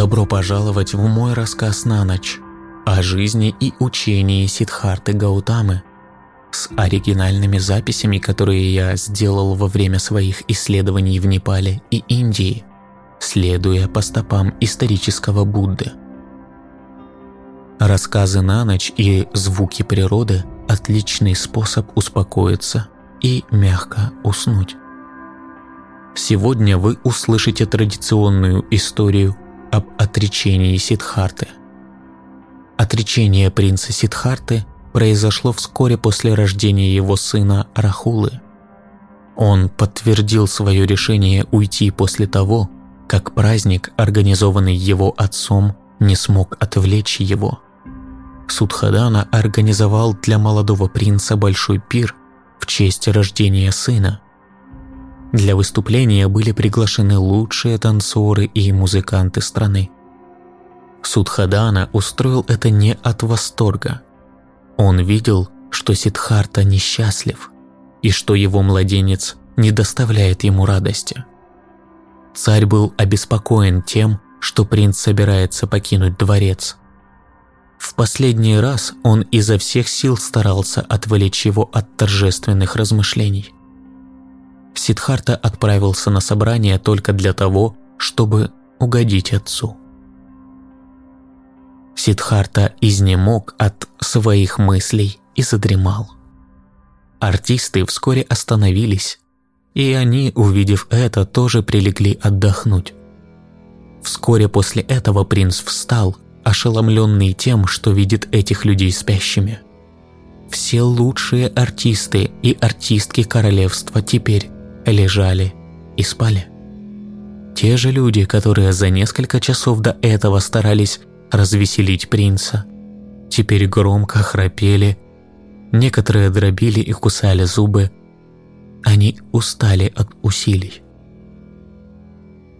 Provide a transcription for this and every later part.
Добро пожаловать в мой рассказ на ночь о жизни и учении Сидхарты Гаутамы с оригинальными записями, которые я сделал во время своих исследований в Непале и Индии, следуя по стопам исторического Будды. Рассказы на ночь и звуки природы – отличный способ успокоиться и мягко уснуть. Сегодня вы услышите традиционную историю об отречении Сидхарты. Отречение принца Сидхарты произошло вскоре после рождения его сына Рахулы. Он подтвердил свое решение уйти после того, как праздник, организованный его отцом, не смог отвлечь его. Судхадана организовал для молодого принца большой пир в честь рождения сына – для выступления были приглашены лучшие танцоры и музыканты страны. Судхадана устроил это не от восторга. Он видел, что Сидхарта несчастлив и что его младенец не доставляет ему радости. Царь был обеспокоен тем, что принц собирается покинуть дворец. В последний раз он изо всех сил старался отвлечь его от торжественных размышлений. Сидхарта отправился на собрание только для того, чтобы угодить отцу. Сидхарта изнемог от своих мыслей и задремал. Артисты вскоре остановились, и они, увидев это, тоже прилегли отдохнуть. Вскоре после этого принц встал, ошеломленный тем, что видит этих людей спящими. Все лучшие артисты и артистки королевства теперь лежали и спали. Те же люди, которые за несколько часов до этого старались развеселить принца, теперь громко храпели, некоторые дробили и кусали зубы, они устали от усилий.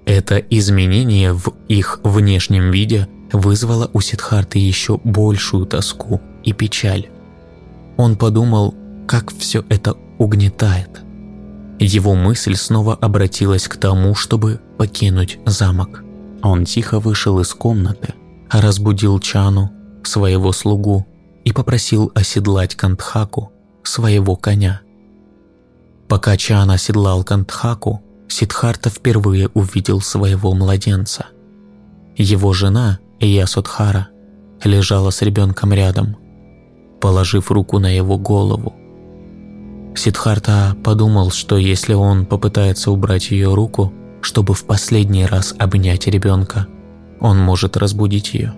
Это изменение в их внешнем виде вызвало у Сидхарты еще большую тоску и печаль. Он подумал, как все это угнетает – его мысль снова обратилась к тому, чтобы покинуть замок. Он тихо вышел из комнаты, разбудил Чану, своего слугу, и попросил оседлать Кантхаку, своего коня. Пока Чан оседлал Кантхаку, Сидхарта впервые увидел своего младенца. Его жена, Ясудхара, лежала с ребенком рядом, положив руку на его голову. Сидхарта подумал, что если он попытается убрать ее руку, чтобы в последний раз обнять ребенка, он может разбудить ее,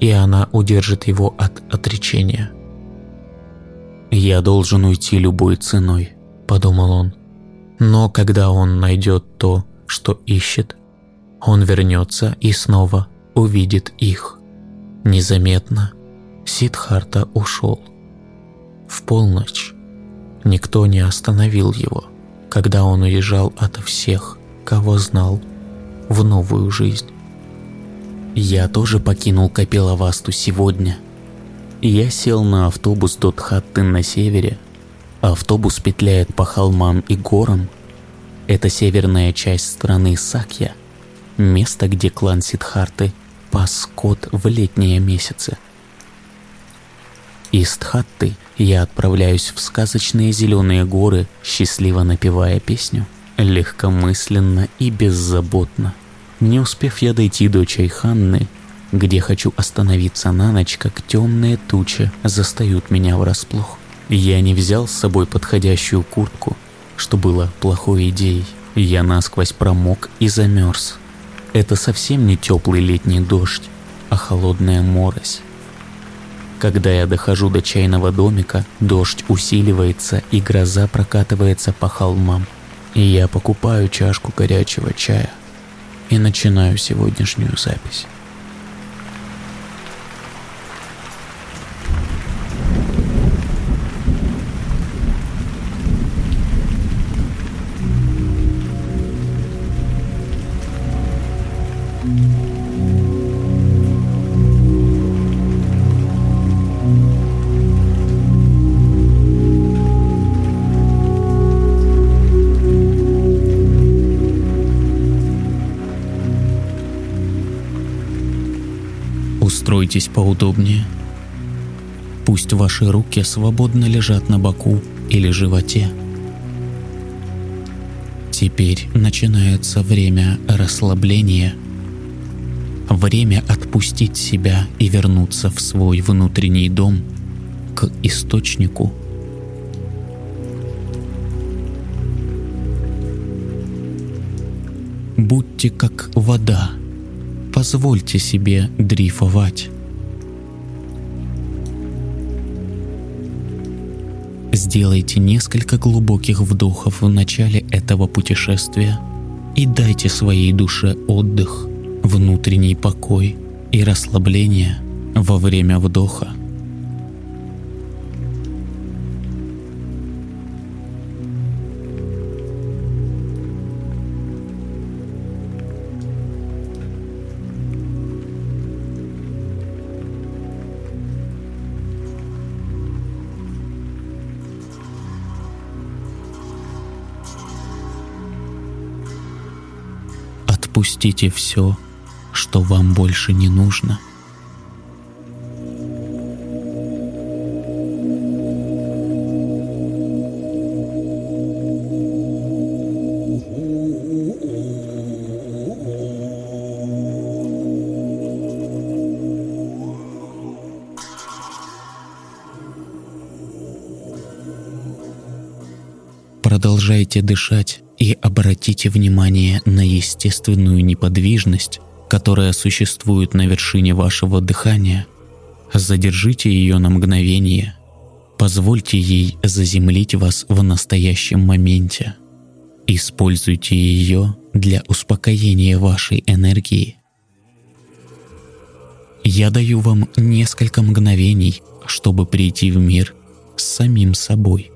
и она удержит его от отречения. «Я должен уйти любой ценой», – подумал он. Но когда он найдет то, что ищет, он вернется и снова увидит их. Незаметно Сидхарта ушел. В полночь Никто не остановил его, когда он уезжал от всех, кого знал, в новую жизнь. Я тоже покинул Капилавасту сегодня. Я сел на автобус до Тхатты на севере. Автобус петляет по холмам и горам. Это северная часть страны Сакья, место, где клан Сидхарты пас скот в летние месяцы. Из Тхатты я отправляюсь в сказочные зеленые горы, счастливо напевая песню, легкомысленно и беззаботно. Не успев я дойти до Чайханны, где хочу остановиться на ночь, как темные тучи застают меня врасплох. Я не взял с собой подходящую куртку, что было плохой идеей. Я насквозь промок и замерз. Это совсем не теплый летний дождь, а холодная морось. Когда я дохожу до чайного домика, дождь усиливается и гроза прокатывается по холмам. И я покупаю чашку горячего чая и начинаю сегодняшнюю запись. Поудобнее. Пусть ваши руки свободно лежат на боку или животе. Теперь начинается время расслабления. Время отпустить себя и вернуться в свой внутренний дом, к источнику. Будьте как вода. Позвольте себе дрейфовать. Сделайте несколько глубоких вдохов в начале этого путешествия и дайте своей душе отдых, внутренний покой и расслабление во время вдоха. Отпустите все, что вам больше не нужно. Продолжайте дышать и обратите внимание на естественную неподвижность, которая существует на вершине вашего дыхания. Задержите ее на мгновение. Позвольте ей заземлить вас в настоящем моменте. Используйте ее для успокоения вашей энергии. Я даю вам несколько мгновений, чтобы прийти в мир с самим собой.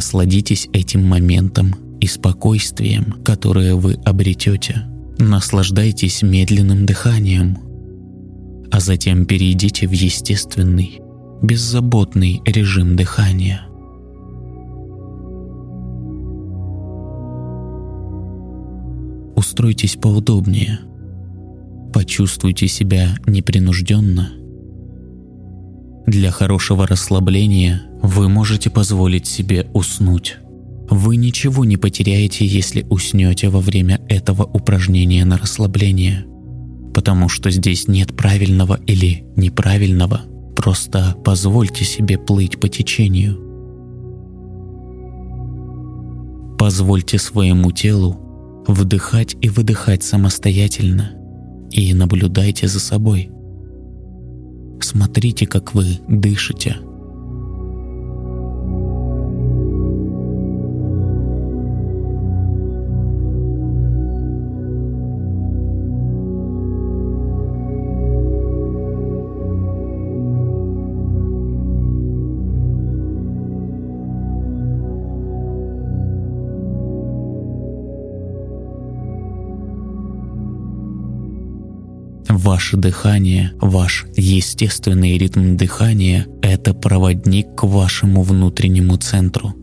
Насладитесь этим моментом и спокойствием, которое вы обретете. Наслаждайтесь медленным дыханием, а затем перейдите в естественный, беззаботный режим дыхания. Устройтесь поудобнее. Почувствуйте себя непринужденно. Для хорошего расслабления вы можете позволить себе уснуть. Вы ничего не потеряете, если уснете во время этого упражнения на расслабление, потому что здесь нет правильного или неправильного. Просто позвольте себе плыть по течению. Позвольте своему телу вдыхать и выдыхать самостоятельно и наблюдайте за собой. Смотрите, как вы дышите – Ваше дыхание, ваш естественный ритм дыхания – это проводник к вашему внутреннему центру.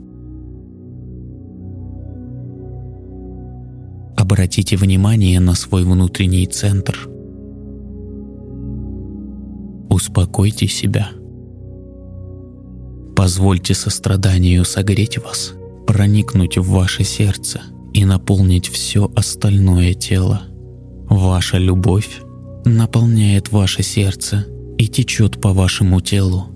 Обратите внимание на свой внутренний центр. Успокойте себя. Позвольте состраданию согреть вас, проникнуть в ваше сердце и наполнить все остальное тело. Ваша любовь наполняет ваше сердце и течет по вашему телу.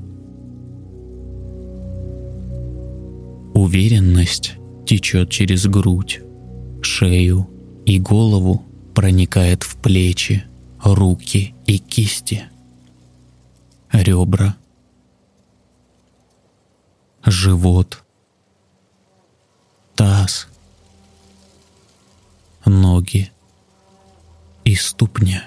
Уверенность течет через грудь, шею и голову, проникает в плечи, руки и кисти, ребра, живот, таз, ноги. И ступня.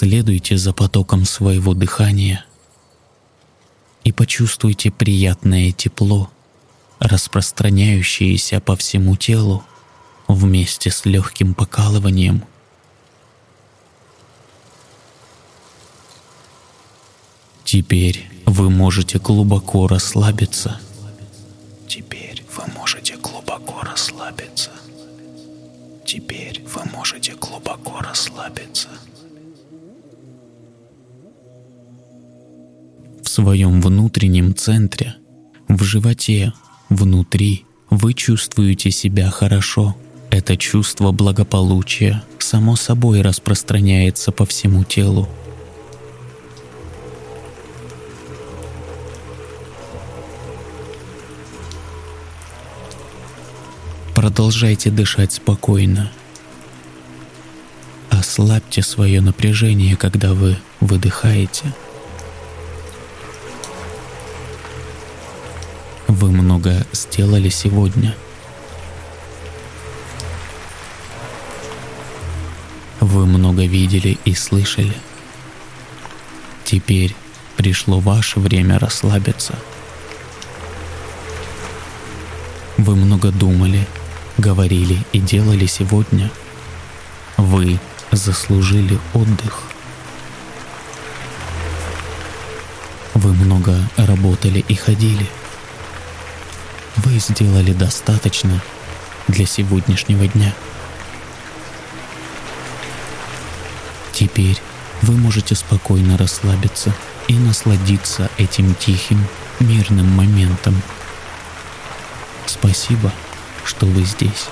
Следуйте за потоком своего дыхания и почувствуйте приятное тепло, распространяющееся по всему телу вместе с легким покалыванием. Теперь вы можете глубоко расслабиться. Теперь вы можете глубоко расслабиться. Теперь вы можете глубоко расслабиться. Своем внутреннем центре, в животе, внутри, вы чувствуете себя хорошо. Это чувство благополучия само собой распространяется по всему телу. Продолжайте дышать спокойно. Ослабьте свое напряжение, когда вы выдыхаете. Вы много сделали сегодня. Вы много видели и слышали. Теперь пришло ваше время расслабиться. Вы много думали говорили и делали сегодня, вы заслужили отдых. Вы много работали и ходили. Вы сделали достаточно для сегодняшнего дня. Теперь вы можете спокойно расслабиться и насладиться этим тихим, мирным моментом. Спасибо что вы здесь.